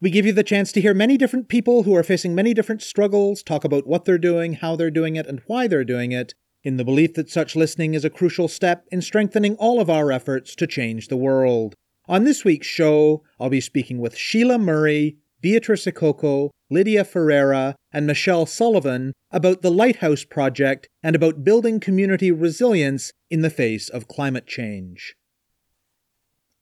We give you the chance to hear many different people who are facing many different struggles talk about what they're doing, how they're doing it, and why they're doing it, in the belief that such listening is a crucial step in strengthening all of our efforts to change the world. On this week's show, I'll be speaking with Sheila Murray, Beatrice Ikoko, Lydia Ferreira, and Michelle Sullivan about the Lighthouse Project and about building community resilience in the face of climate change.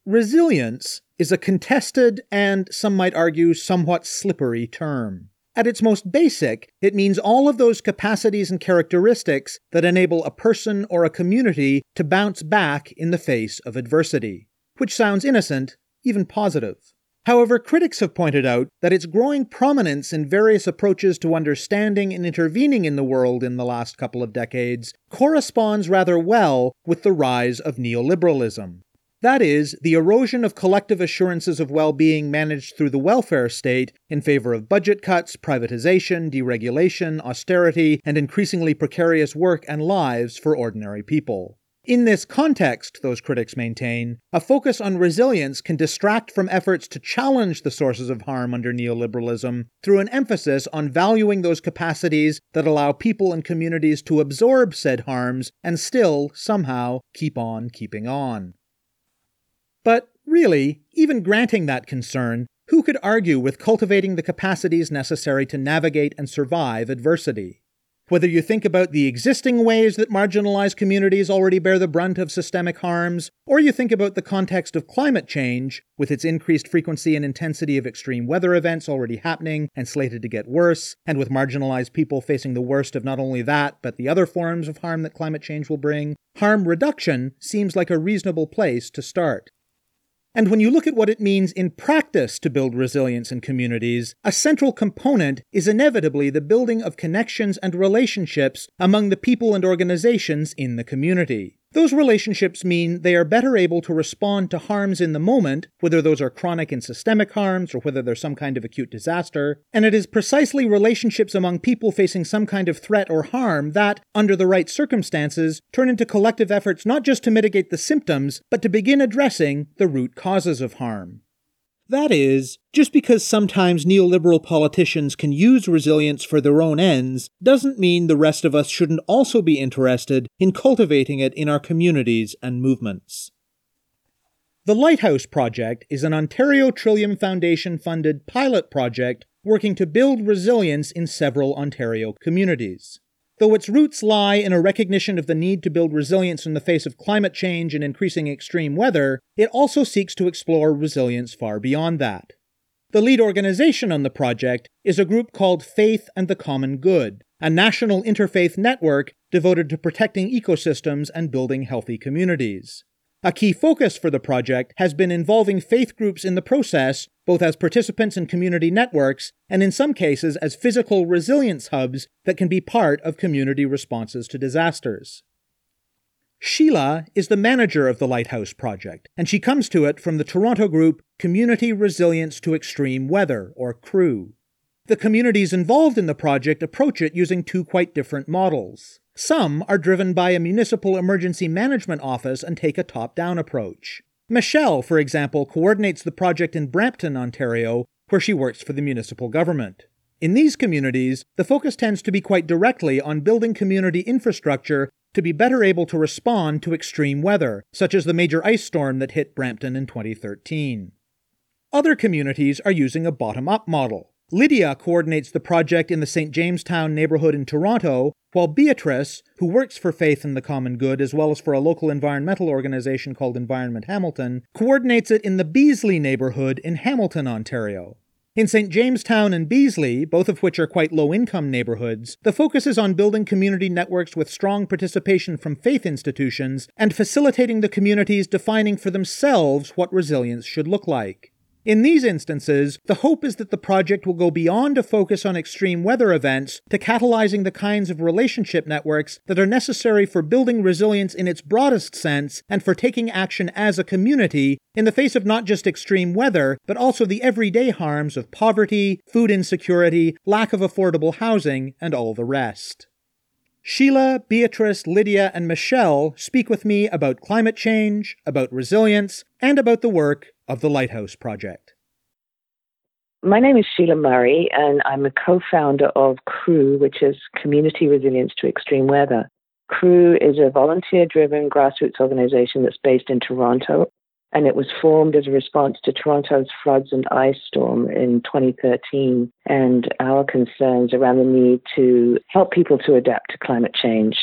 Resilience is a contested and, some might argue, somewhat slippery term. At its most basic, it means all of those capacities and characteristics that enable a person or a community to bounce back in the face of adversity, which sounds innocent, even positive. However, critics have pointed out that its growing prominence in various approaches to understanding and intervening in the world in the last couple of decades corresponds rather well with the rise of neoliberalism. That is, the erosion of collective assurances of well being managed through the welfare state in favor of budget cuts, privatization, deregulation, austerity, and increasingly precarious work and lives for ordinary people. In this context, those critics maintain, a focus on resilience can distract from efforts to challenge the sources of harm under neoliberalism through an emphasis on valuing those capacities that allow people and communities to absorb said harms and still, somehow, keep on keeping on. But really, even granting that concern, who could argue with cultivating the capacities necessary to navigate and survive adversity? Whether you think about the existing ways that marginalized communities already bear the brunt of systemic harms, or you think about the context of climate change, with its increased frequency and intensity of extreme weather events already happening and slated to get worse, and with marginalized people facing the worst of not only that, but the other forms of harm that climate change will bring, harm reduction seems like a reasonable place to start. And when you look at what it means in practice to build resilience in communities, a central component is inevitably the building of connections and relationships among the people and organizations in the community. Those relationships mean they are better able to respond to harms in the moment, whether those are chronic and systemic harms or whether they're some kind of acute disaster. And it is precisely relationships among people facing some kind of threat or harm that, under the right circumstances, turn into collective efforts not just to mitigate the symptoms, but to begin addressing the root causes of harm. That is, just because sometimes neoliberal politicians can use resilience for their own ends doesn't mean the rest of us shouldn't also be interested in cultivating it in our communities and movements. The Lighthouse Project is an Ontario Trillium Foundation funded pilot project working to build resilience in several Ontario communities. Though its roots lie in a recognition of the need to build resilience in the face of climate change and increasing extreme weather, it also seeks to explore resilience far beyond that. The lead organization on the project is a group called Faith and the Common Good, a national interfaith network devoted to protecting ecosystems and building healthy communities. A key focus for the project has been involving faith groups in the process, both as participants in community networks and in some cases as physical resilience hubs that can be part of community responses to disasters. Sheila is the manager of the Lighthouse Project, and she comes to it from the Toronto group Community Resilience to Extreme Weather, or CREW. The communities involved in the project approach it using two quite different models. Some are driven by a municipal emergency management office and take a top down approach. Michelle, for example, coordinates the project in Brampton, Ontario, where she works for the municipal government. In these communities, the focus tends to be quite directly on building community infrastructure to be better able to respond to extreme weather, such as the major ice storm that hit Brampton in 2013. Other communities are using a bottom up model. Lydia coordinates the project in the St. Jamestown neighborhood in Toronto, while Beatrice, who works for Faith and the Common Good as well as for a local environmental organization called Environment Hamilton, coordinates it in the Beasley neighborhood in Hamilton, Ontario. In St. Jamestown and Beasley, both of which are quite low income neighborhoods, the focus is on building community networks with strong participation from faith institutions and facilitating the communities defining for themselves what resilience should look like. In these instances, the hope is that the project will go beyond a focus on extreme weather events to catalyzing the kinds of relationship networks that are necessary for building resilience in its broadest sense and for taking action as a community in the face of not just extreme weather, but also the everyday harms of poverty, food insecurity, lack of affordable housing, and all the rest. Sheila, Beatrice, Lydia, and Michelle speak with me about climate change, about resilience, and about the work of the Lighthouse Project. My name is Sheila Murray, and I'm a co founder of CREW, which is Community Resilience to Extreme Weather. CREW is a volunteer driven grassroots organization that's based in Toronto and it was formed as a response to Toronto's floods and ice storm in 2013 and our concerns around the need to help people to adapt to climate change.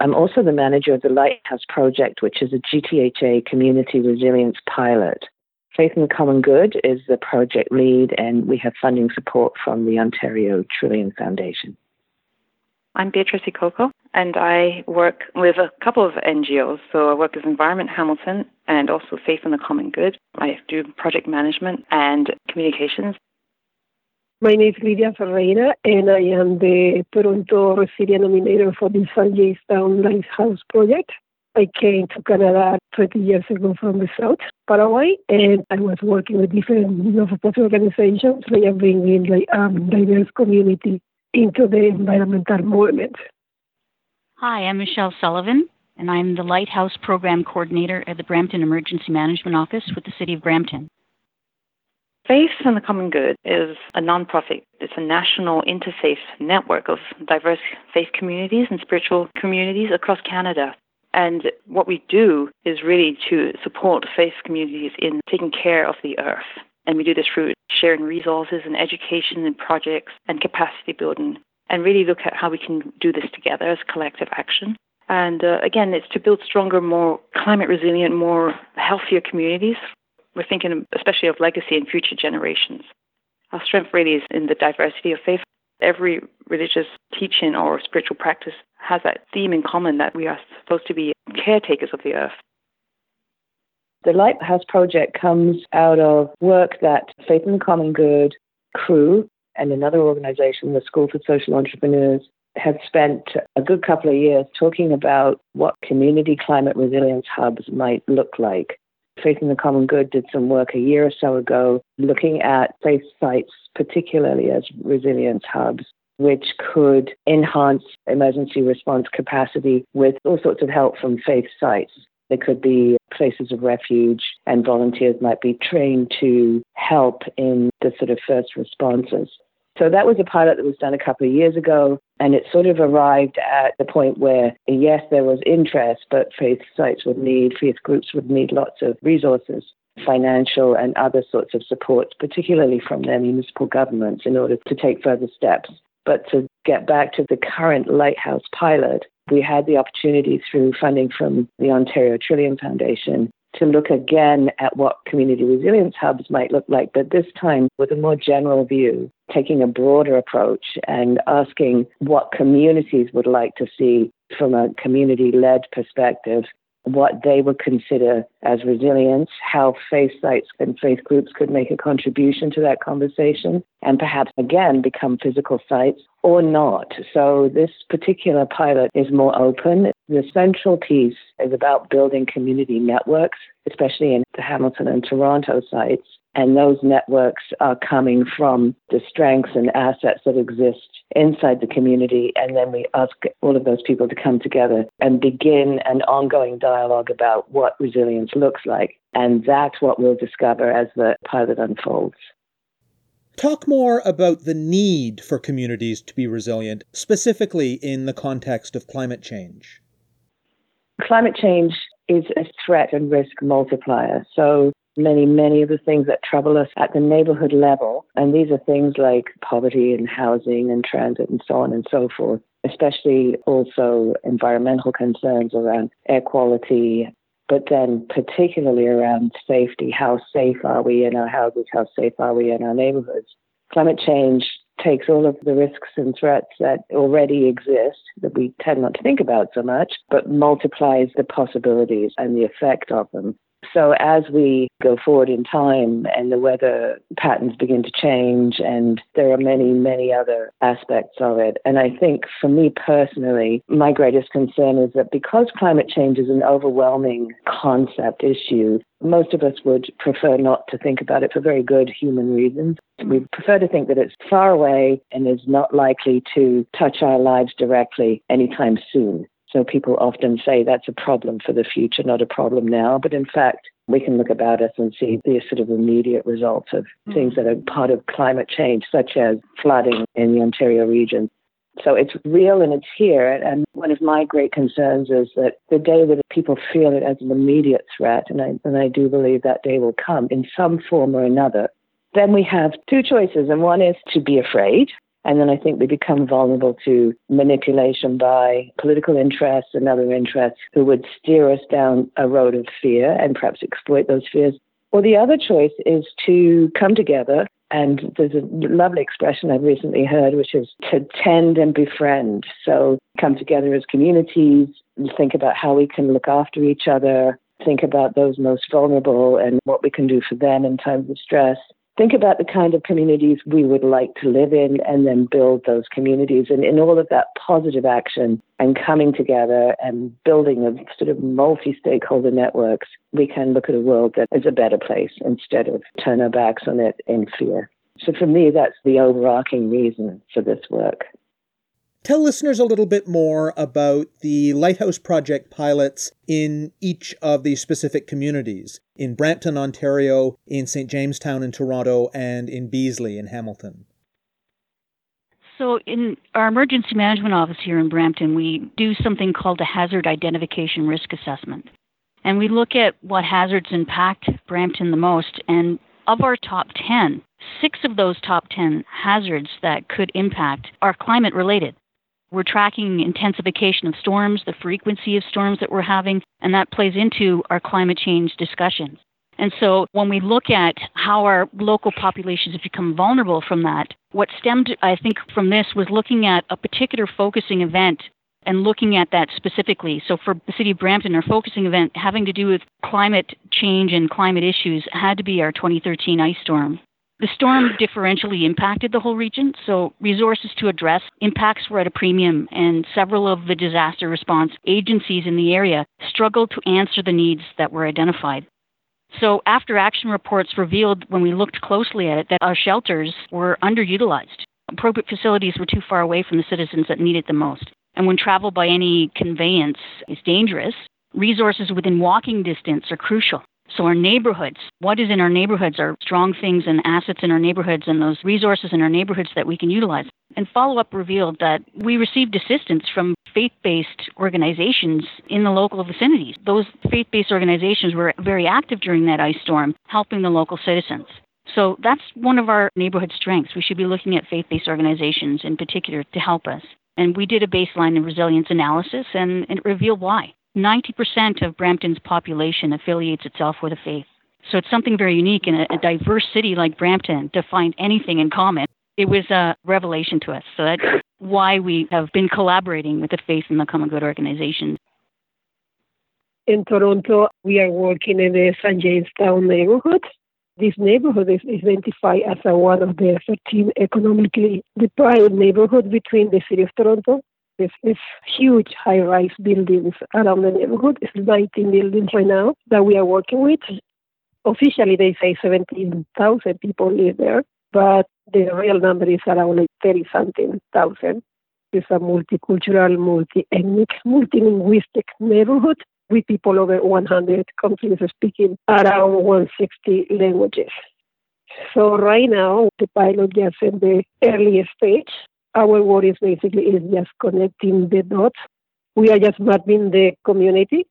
I'm also the manager of the Lighthouse Project, which is a GTHA community resilience pilot. Faith the Common Good is the project lead, and we have funding support from the Ontario Trillium Foundation. I'm Beatrice Ikoko, and I work with a couple of NGOs. So I work with Environment Hamilton and also Faith in the Common Good. I do project management and communications. My name is Lydia Ferreira, and I am the Toronto Resilient Nominator for the St. Jamestown Lighthouse Project. I came to Canada 20 years ago from the South, Paraguay, and I was working with different non-profit organizations. They are bringing like, um, diverse community into the environmental movement. Hi, I'm Michelle Sullivan, and I'm the Lighthouse Program Coordinator at the Brampton Emergency Management Office with the City of Brampton. Faith in the Common Good is a nonprofit. It's a national interfaith network of diverse faith communities and spiritual communities across Canada. And what we do is really to support faith communities in taking care of the earth. And we do this through sharing resources and education and projects and capacity building and really look at how we can do this together as collective action. And uh, again, it's to build stronger, more climate resilient, more healthier communities. We're thinking especially of legacy and future generations. Our strength really is in the diversity of faith. Every religious teaching or spiritual practice has that theme in common that we are supposed to be caretakers of the earth. The Lighthouse Project comes out of work that Faith in the Common Good, CREW, and another organization, the School for Social Entrepreneurs, have spent a good couple of years talking about what community climate resilience hubs might look like. In the Common Good did some work a year or so ago looking at faith sites, particularly as resilience hubs, which could enhance emergency response capacity with all sorts of help from faith sites. There could be places of refuge, and volunteers might be trained to help in the sort of first responses. So that was a pilot that was done a couple of years ago, and it sort of arrived at the point where, yes, there was interest, but faith sites would need, faith groups would need lots of resources, financial and other sorts of support, particularly from their municipal governments, in order to take further steps. But to get back to the current Lighthouse pilot, we had the opportunity through funding from the Ontario Trillium Foundation to look again at what community resilience hubs might look like, but this time with a more general view, taking a broader approach and asking what communities would like to see from a community led perspective what they would consider as resilience, how faith sites and faith groups could make a contribution to that conversation, and perhaps again become physical sites or not. So this particular pilot is more open. The central piece is about building community networks, especially in the Hamilton and Toronto sites, and those networks are coming from the strengths and assets that exist inside the community. And then we ask all of those people to come together and begin an ongoing dialogue about what resilience looks like. And that's what we'll discover as the pilot unfolds. Talk more about the need for communities to be resilient, specifically in the context of climate change. Climate change is a threat and risk multiplier. So many, many of the things that trouble us at the neighborhood level. And these are things like poverty and housing and transit and so on and so forth, especially also environmental concerns around air quality, but then particularly around safety. How safe are we in our houses? How safe are we in our neighborhoods? Climate change takes all of the risks and threats that already exist that we tend not to think about so much, but multiplies the possibilities and the effect of them So as we go forward in time and the weather patterns begin to change, and there are many, many other aspects of it. And I think for me personally, my greatest concern is that because climate change is an overwhelming concept issue, most of us would prefer not to think about it for very good human reasons. We prefer to think that it's far away and is not likely to touch our lives directly anytime soon. So people often say that's a problem for the future, not a problem now. But in fact, we can look about us and see the sort of immediate results of mm. things that are part of climate change, such as flooding in the Ontario region. So it's real and it's here. And one of my great concerns is that the day that people feel it as an immediate threat, and I, and I do believe that day will come in some form or another, then we have two choices. And one is to be afraid and then I think we become vulnerable to manipulation by political interests and other interests who would steer us down a road of fear and perhaps exploit those fears. Or the other choice is to come together. And there's a lovely expression I've recently heard, which is to tend and befriend. So come together as communities, think about how we can look after each other, think about those most vulnerable and what we can do for them in times of stress think about the kind of communities we would like to live in and then build those communities. And in all of that positive action and coming together and building of sort of multi stakeholder networks, we can look at a world that is a better place instead of turn our backs on it in fear. So for me, that's the overarching reason for this work. Tell listeners a little bit more about the Lighthouse Project pilots in each of the specific communities in Brampton, Ontario, in St. Jamestown in Toronto, and in Beasley in Hamilton. So, in our emergency management office here in Brampton, we do something called a hazard identification risk assessment. And we look at what hazards impact Brampton the most. And of our top 10, six of those top 10 hazards that could impact are climate related. We're tracking intensification of storms, the frequency of storms that we're having, and that plays into our climate change discussions. And so when we look at how our local populations have become vulnerable from that, what stemmed, I think, from this was looking at a particular focusing event and looking at that specifically. So for the city of Brampton, our focusing event having to do with climate change and climate issues had to be our 2013 ice storm. The storm differentially impacted the whole region, so resources to address impacts were at a premium, and several of the disaster response agencies in the area struggled to answer the needs that were identified. So, after action reports revealed when we looked closely at it that our shelters were underutilized. Appropriate facilities were too far away from the citizens that needed them most. And when travel by any conveyance is dangerous, resources within walking distance are crucial. So, our neighborhoods, what is in our neighborhoods are strong things and assets in our neighborhoods and those resources in our neighborhoods that we can utilize. And follow up revealed that we received assistance from faith based organizations in the local vicinities. Those faith based organizations were very active during that ice storm, helping the local citizens. So, that's one of our neighborhood strengths. We should be looking at faith based organizations in particular to help us. And we did a baseline and resilience analysis, and it revealed why. 90% of Brampton's population affiliates itself with a faith. So it's something very unique in a, a, diverse city like Brampton to find anything in common. It was a revelation to us. So that's why we have been collaborating with the Faith and the Common Good organization. In Toronto, we are working in the St. Jamestown neighborhood. This neighborhood is identified as a, one of the 13 economically deprived neighborhoods between the city of Toronto there's huge high-rise buildings around the neighborhood. It's 19 buildings right now that we are working with. Officially, they say 17,000 people live there, but the real number is around like 30 something thousand. It's a multicultural, multi-ethnic, multilinguistic neighborhood with people over 100 countries speaking around 160 languages. So right now, the pilot is in the earliest stage, our work is basically is just connecting the dots. We are just mapping the community.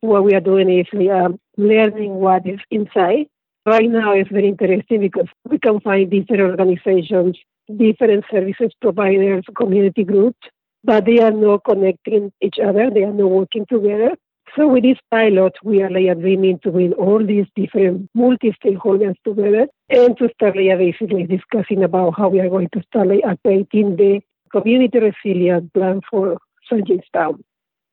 What we are doing is we are learning what is inside. Right now it's very interesting because we can find different organizations, different services providers, community groups, but they are not connecting each other. They are not working together. So with this pilot, we are like dreaming to bring all these different multi-stakeholders together and to start like basically discussing about how we are going to start like creating the community resilience plan for St. Jamestown.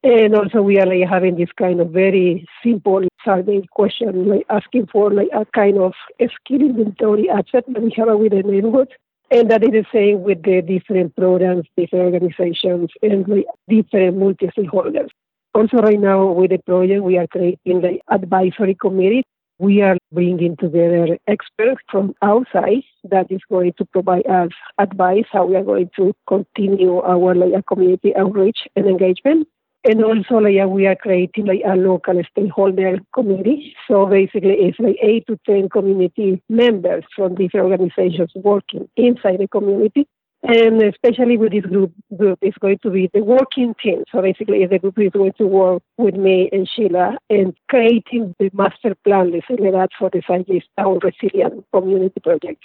And also we are like having this kind of very simple survey question, like asking for like a kind of skill inventory asset that we have with the neighborhood. And that is the same with the different programs, different organizations, and like different multi-stakeholders. Also right now with the project, we are creating the advisory committee. We are bringing together experts from outside that is going to provide us advice how we are going to continue our like, community outreach and engagement. And also, like, we are creating like a local stakeholder committee. So basically, it's like eight to ten community members from different organizations working inside the community. And especially with this group, group is going to be the working team. So basically, the group is going to work with me and Sheila in creating the master plan, let's say that, for the St. James Town Resilient Community Project.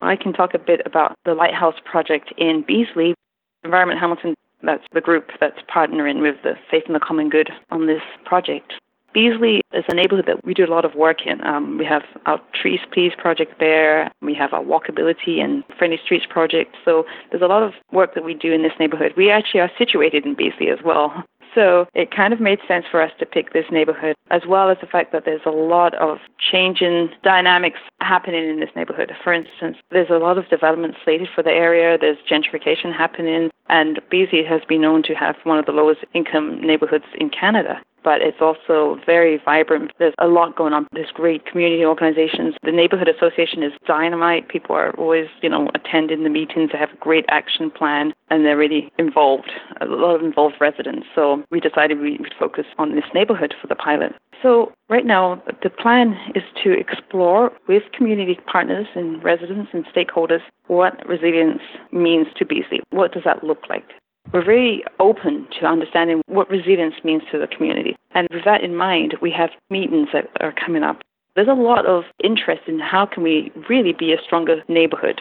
I can talk a bit about the Lighthouse Project in Beasley. Environment Hamilton that's the group that's partnering with the Faith in the Common Good on this project. Beasley is a neighborhood that we do a lot of work in. Um, we have our Trees Please project there. We have our Walkability and Friendly Streets project. So there's a lot of work that we do in this neighborhood. We actually are situated in Beasley as well. So it kind of made sense for us to pick this neighborhood, as well as the fact that there's a lot of change in dynamics happening in this neighborhood. For instance, there's a lot of development slated for the area, there's gentrification happening, and Beasley has been known to have one of the lowest income neighborhoods in Canada but it's also very vibrant. There's a lot going on. There's great community organizations. The neighborhood association is dynamite. People are always, you know, attending the meetings. They have a great action plan and they're really involved, a lot of involved residents. So we decided we would focus on this neighborhood for the pilot. So right now, the plan is to explore with community partners and residents and stakeholders what resilience means to Beasley. What does that look like? We're very open to understanding what resilience means to the community. And with that in mind, we have meetings that are coming up. There's a lot of interest in how can we really be a stronger neighborhood.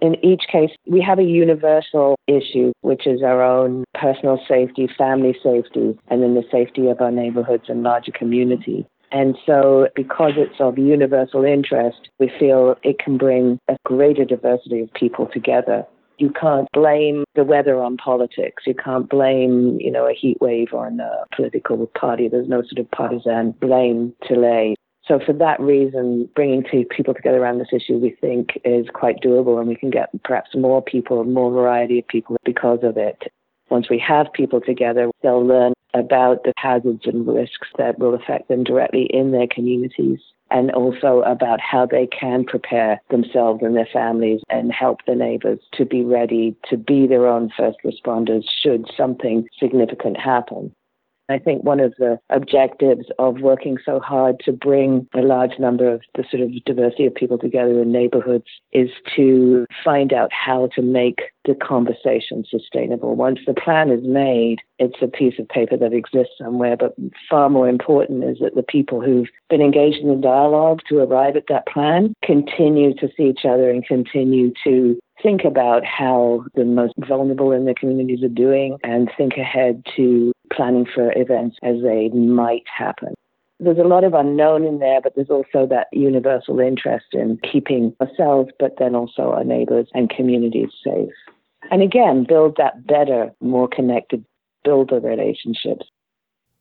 In each case, we have a universal issue, which is our own personal safety, family safety, and then the safety of our neighborhoods and larger community. And so, because it's of universal interest, we feel it can bring a greater diversity of people together you can't blame the weather on politics. You can't blame, you know, a heat wave on a political party. There's no sort of partisan blame to lay. So for that reason, bringing two people together around this issue, we think is quite doable, and we can get perhaps more people, more variety of people because of it. Once we have people together, they'll learn about the hazards and risks that will affect them directly in their communities and also about how they can prepare themselves and their families and help the neighbors to be ready to be their own first responders should something significant happen. I think one of the objectives of working so hard to bring a large number of the sort of diversity of people together in neighborhoods is to find out how to make the conversation sustainable. Once the plan is made, it's a piece of paper that exists somewhere, but far more important is that the people who've been engaged in the dialogue to arrive at that plan continue to see each other and continue to think about how the most vulnerable in the communities are doing and think ahead to planning for events as they might happen. There's a lot of unknown in there, but there's also that universal interest in keeping ourselves, but then also our neighbors and communities safe. And again, build that better, more connected, build the relationships.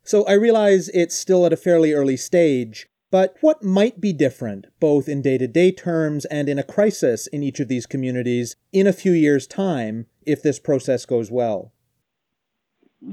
So I realize it's still at a fairly early stage, but what might be different, both in day to day terms and in a crisis in each of these communities, in a few years' time, if this process goes well?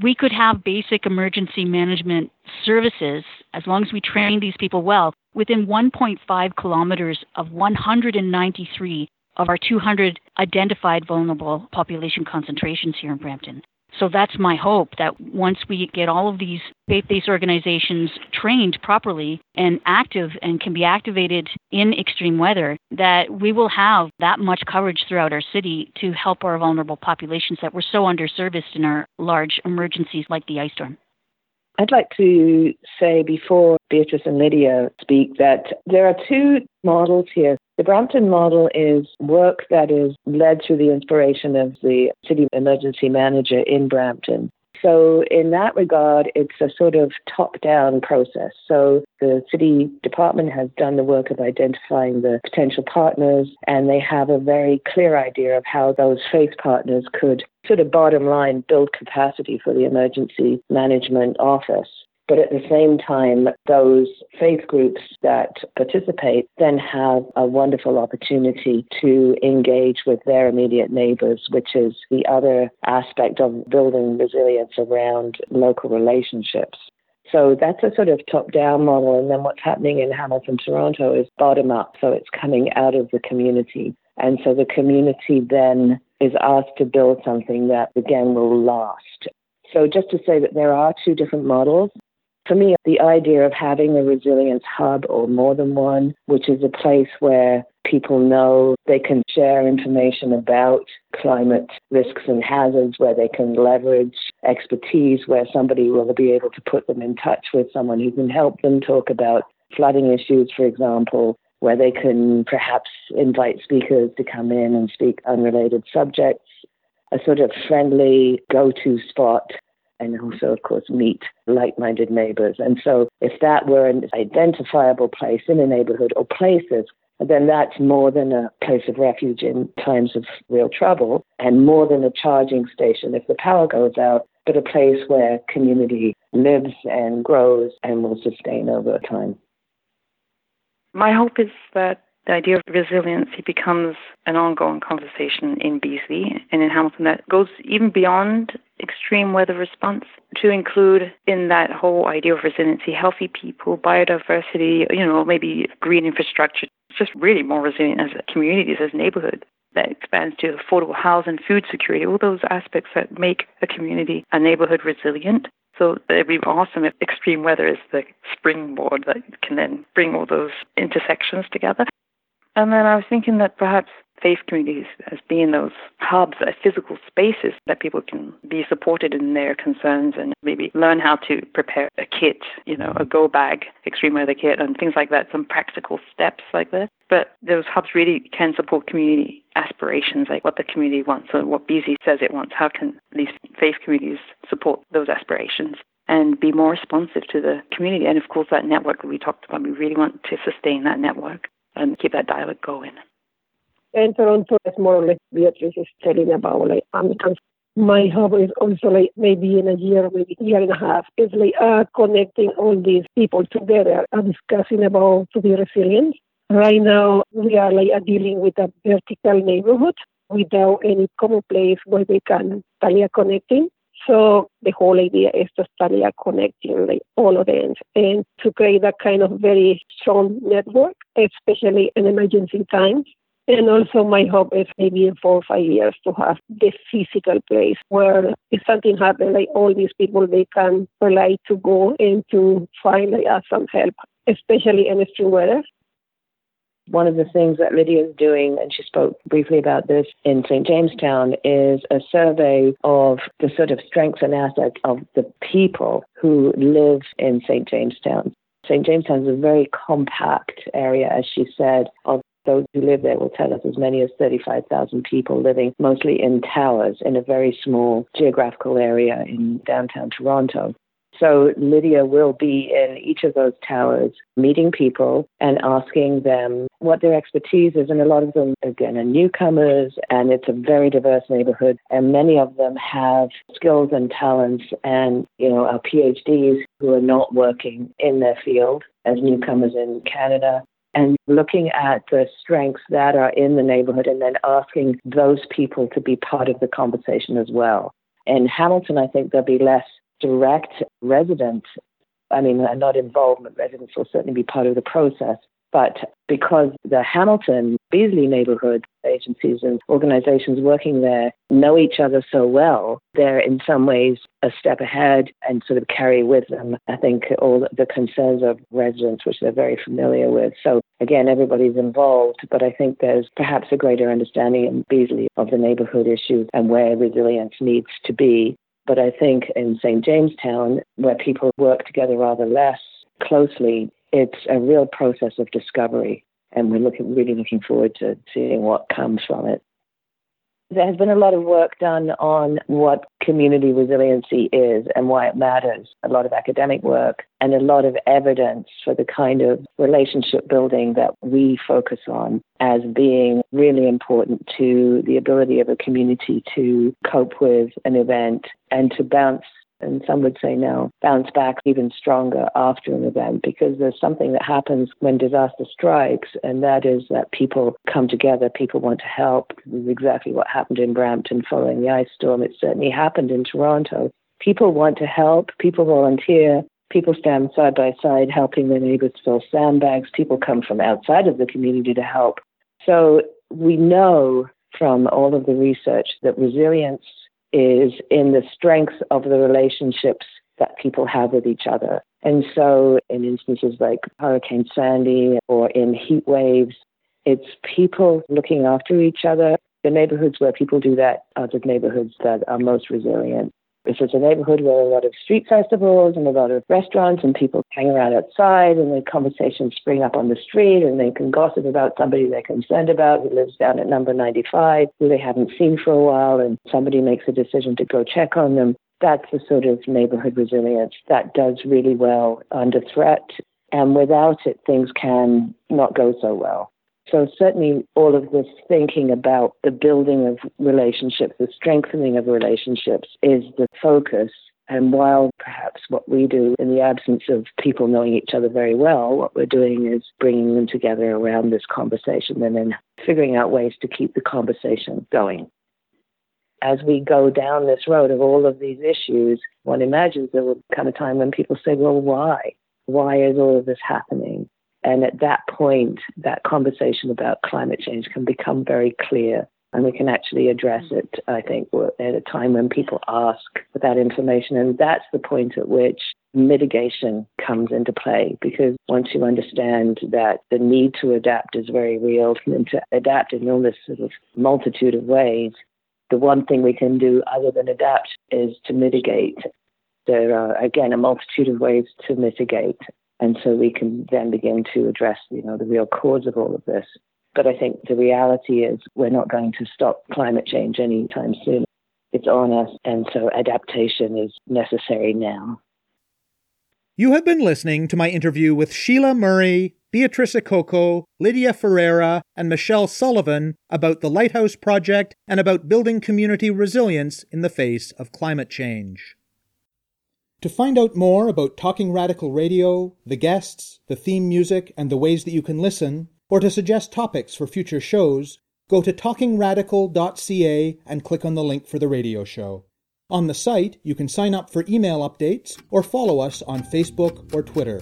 We could have basic emergency management services as long as we train these people well within 1.5 kilometers of 193 of our 200 identified vulnerable population concentrations here in Brampton. So that's my hope that once we get all of these faith based organizations trained properly and active and can be activated in extreme weather, that we will have that much coverage throughout our city to help our vulnerable populations that were so underserviced in our large emergencies like the ice storm. I'd like to say before Beatrice and Lydia speak that there are two models here. The Brampton model is work that is led through the inspiration of the city emergency manager in Brampton. So, in that regard, it's a sort of top down process. So, the city department has done the work of identifying the potential partners, and they have a very clear idea of how those faith partners could sort of bottom line build capacity for the emergency management office. But at the same time, those faith groups that participate then have a wonderful opportunity to engage with their immediate neighbors, which is the other aspect of building resilience around local relationships. So that's a sort of top down model. And then what's happening in Hamilton, Toronto is bottom up. So it's coming out of the community. And so the community then is asked to build something that again will last. So just to say that there are two different models. For me, the idea of having a resilience hub or more than one, which is a place where people know they can share information about climate risks and hazards, where they can leverage expertise, where somebody will be able to put them in touch with someone who can help them talk about flooding issues, for example, where they can perhaps invite speakers to come in and speak unrelated subjects, a sort of friendly go to spot and also, of course, meet like minded neighbors. And so, if that were an identifiable place in a neighborhood or places, then that's more than a place of refuge in times of real trouble and more than a charging station if the power goes out, but a place where community lives and grows and will sustain over time. My hope is that the idea of resiliency becomes an ongoing conversation in Beasley and in Hamilton that goes even beyond extreme weather response to include in that whole idea of resiliency healthy people, biodiversity, you know, maybe green infrastructure, just really more resilient as communities, as neighborhoods that expands to affordable housing, food security, all those aspects that make a community, a neighborhood resilient. So it'd be awesome if extreme weather is the springboard that can then bring all those intersections together. And then I was thinking that perhaps faith communities as being those hubs, as physical spaces that people can be supported in their concerns and maybe learn how to prepare a kit, you know, a go bag, extreme weather kit, and things like that, some practical steps like that. But those hubs really can support community aspirations, like what the community wants or what Beasley says it wants. How can these faith communities support those aspirations? and be more responsive to the community. And of course, that network that we talked about, we really want to sustain that network and keep that dialogue going. And Toronto is more or less Beatrice is telling about like. My hope is also like maybe in a year, maybe year and a half, is like uh, connecting all these people together and discussing about to be resilient. Right now, we are like dealing with a vertical neighborhood without any common place where we can start connecting. So the whole idea is to start connecting like all of them and to create that kind of very strong network, especially in emergency times. And also my hope is maybe in four or five years to have the physical place where if something happens, like all these people, they can rely to go and to find like, some help, especially in extreme weather. One of the things that Lydia is doing, and she spoke briefly about this in St. Jamestown, is a survey of the sort of strengths and assets of the people who live in St. Jamestown. St. Jamestown is a very compact area, as she said, of those who live there will tell us as many as 35,000 people living mostly in towers in a very small geographical area in downtown Toronto. So Lydia will be in each of those towers meeting people and asking them what their expertise is. And a lot of them, again, are newcomers, and it's a very diverse neighborhood. And many of them have skills and talents and, you know, are PhDs who are not working in their field as newcomers in Canada and looking at the strengths that are in the neighborhood and then asking those people to be part of the conversation as well. In Hamilton, I think there'll be less direct resident, I mean, uh, not involvement, residents will certainly be part of the process. But because the Hamilton Beasley neighborhood agencies and organizations working there know each other so well, they're in some ways a step ahead and sort of carry with them, I think, all the concerns of residents, which they're very familiar with. So again, everybody's involved, but I think there's perhaps a greater understanding in Beasley of the neighborhood issues and where resilience needs to be. But I think in St. Jamestown, where people work together rather less closely, it's a real process of discovery. And we're looking, really looking forward to seeing what comes from it. There has been a lot of work done on what community resiliency is and why it matters. A lot of academic work and a lot of evidence for the kind of relationship building that we focus on as being really important to the ability of a community to cope with an event and to bounce and some would say now bounce back even stronger after an event because there's something that happens when disaster strikes, and that is that people come together, people want to help. This is exactly what happened in Brampton following the ice storm. It certainly happened in Toronto. People want to help, people volunteer, people stand side by side helping their neighbors fill sandbags, people come from outside of the community to help. So we know from all of the research that resilience is in the strength of the relationships that people have with each other. And so, in instances like Hurricane Sandy or in heat waves, it's people looking after each other. The neighborhoods where people do that are the neighborhoods that are most resilient. If it's a neighborhood where a lot of street festivals and a lot of restaurants and people hang around outside and the conversations spring up on the street and they can gossip about somebody they're concerned about who lives down at number 95 who they haven't seen for a while and somebody makes a decision to go check on them. That's the sort of neighborhood resilience that does really well under threat. And without it, things can not go so well. So certainly all of this thinking about the building of relationships, the strengthening of relationships is the focus. And while perhaps what we do in the absence of people knowing each other very well, what we're doing is bringing them together around this conversation and then figuring out ways to keep the conversation going. As we go down this road of all of these issues, one imagines there will come a time when people say, well, why? Why is all of this happening? And at that point, that conversation about climate change can become very clear and we can actually address mm. it, I think, at a time when people ask for that information. And that's the point at which mitigation comes into play because once you understand that the need to adapt is very real and to adapt in all this sort of multitude of ways, the one thing we can do other than adapt is to mitigate. There are, again, a multitude of ways to mitigate. And so we can then begin to address, you know, the real cause of all of this. But I think the reality is we're not going to stop climate change anytime soon. It's on us, and so adaptation is necessary now. You have been listening to my interview with Sheila Murray, Beatrice Ikoko, Lydia Ferreira, and Michelle Sullivan about the Lighthouse Project and about building community resilience in the face of climate change. To find out more about Talking Radical Radio, the guests, the theme music, and the ways that you can listen, or to suggest topics for future shows, go to talkingradical.ca and click on the link for the radio show. On the site, you can sign up for email updates or follow us on Facebook or Twitter.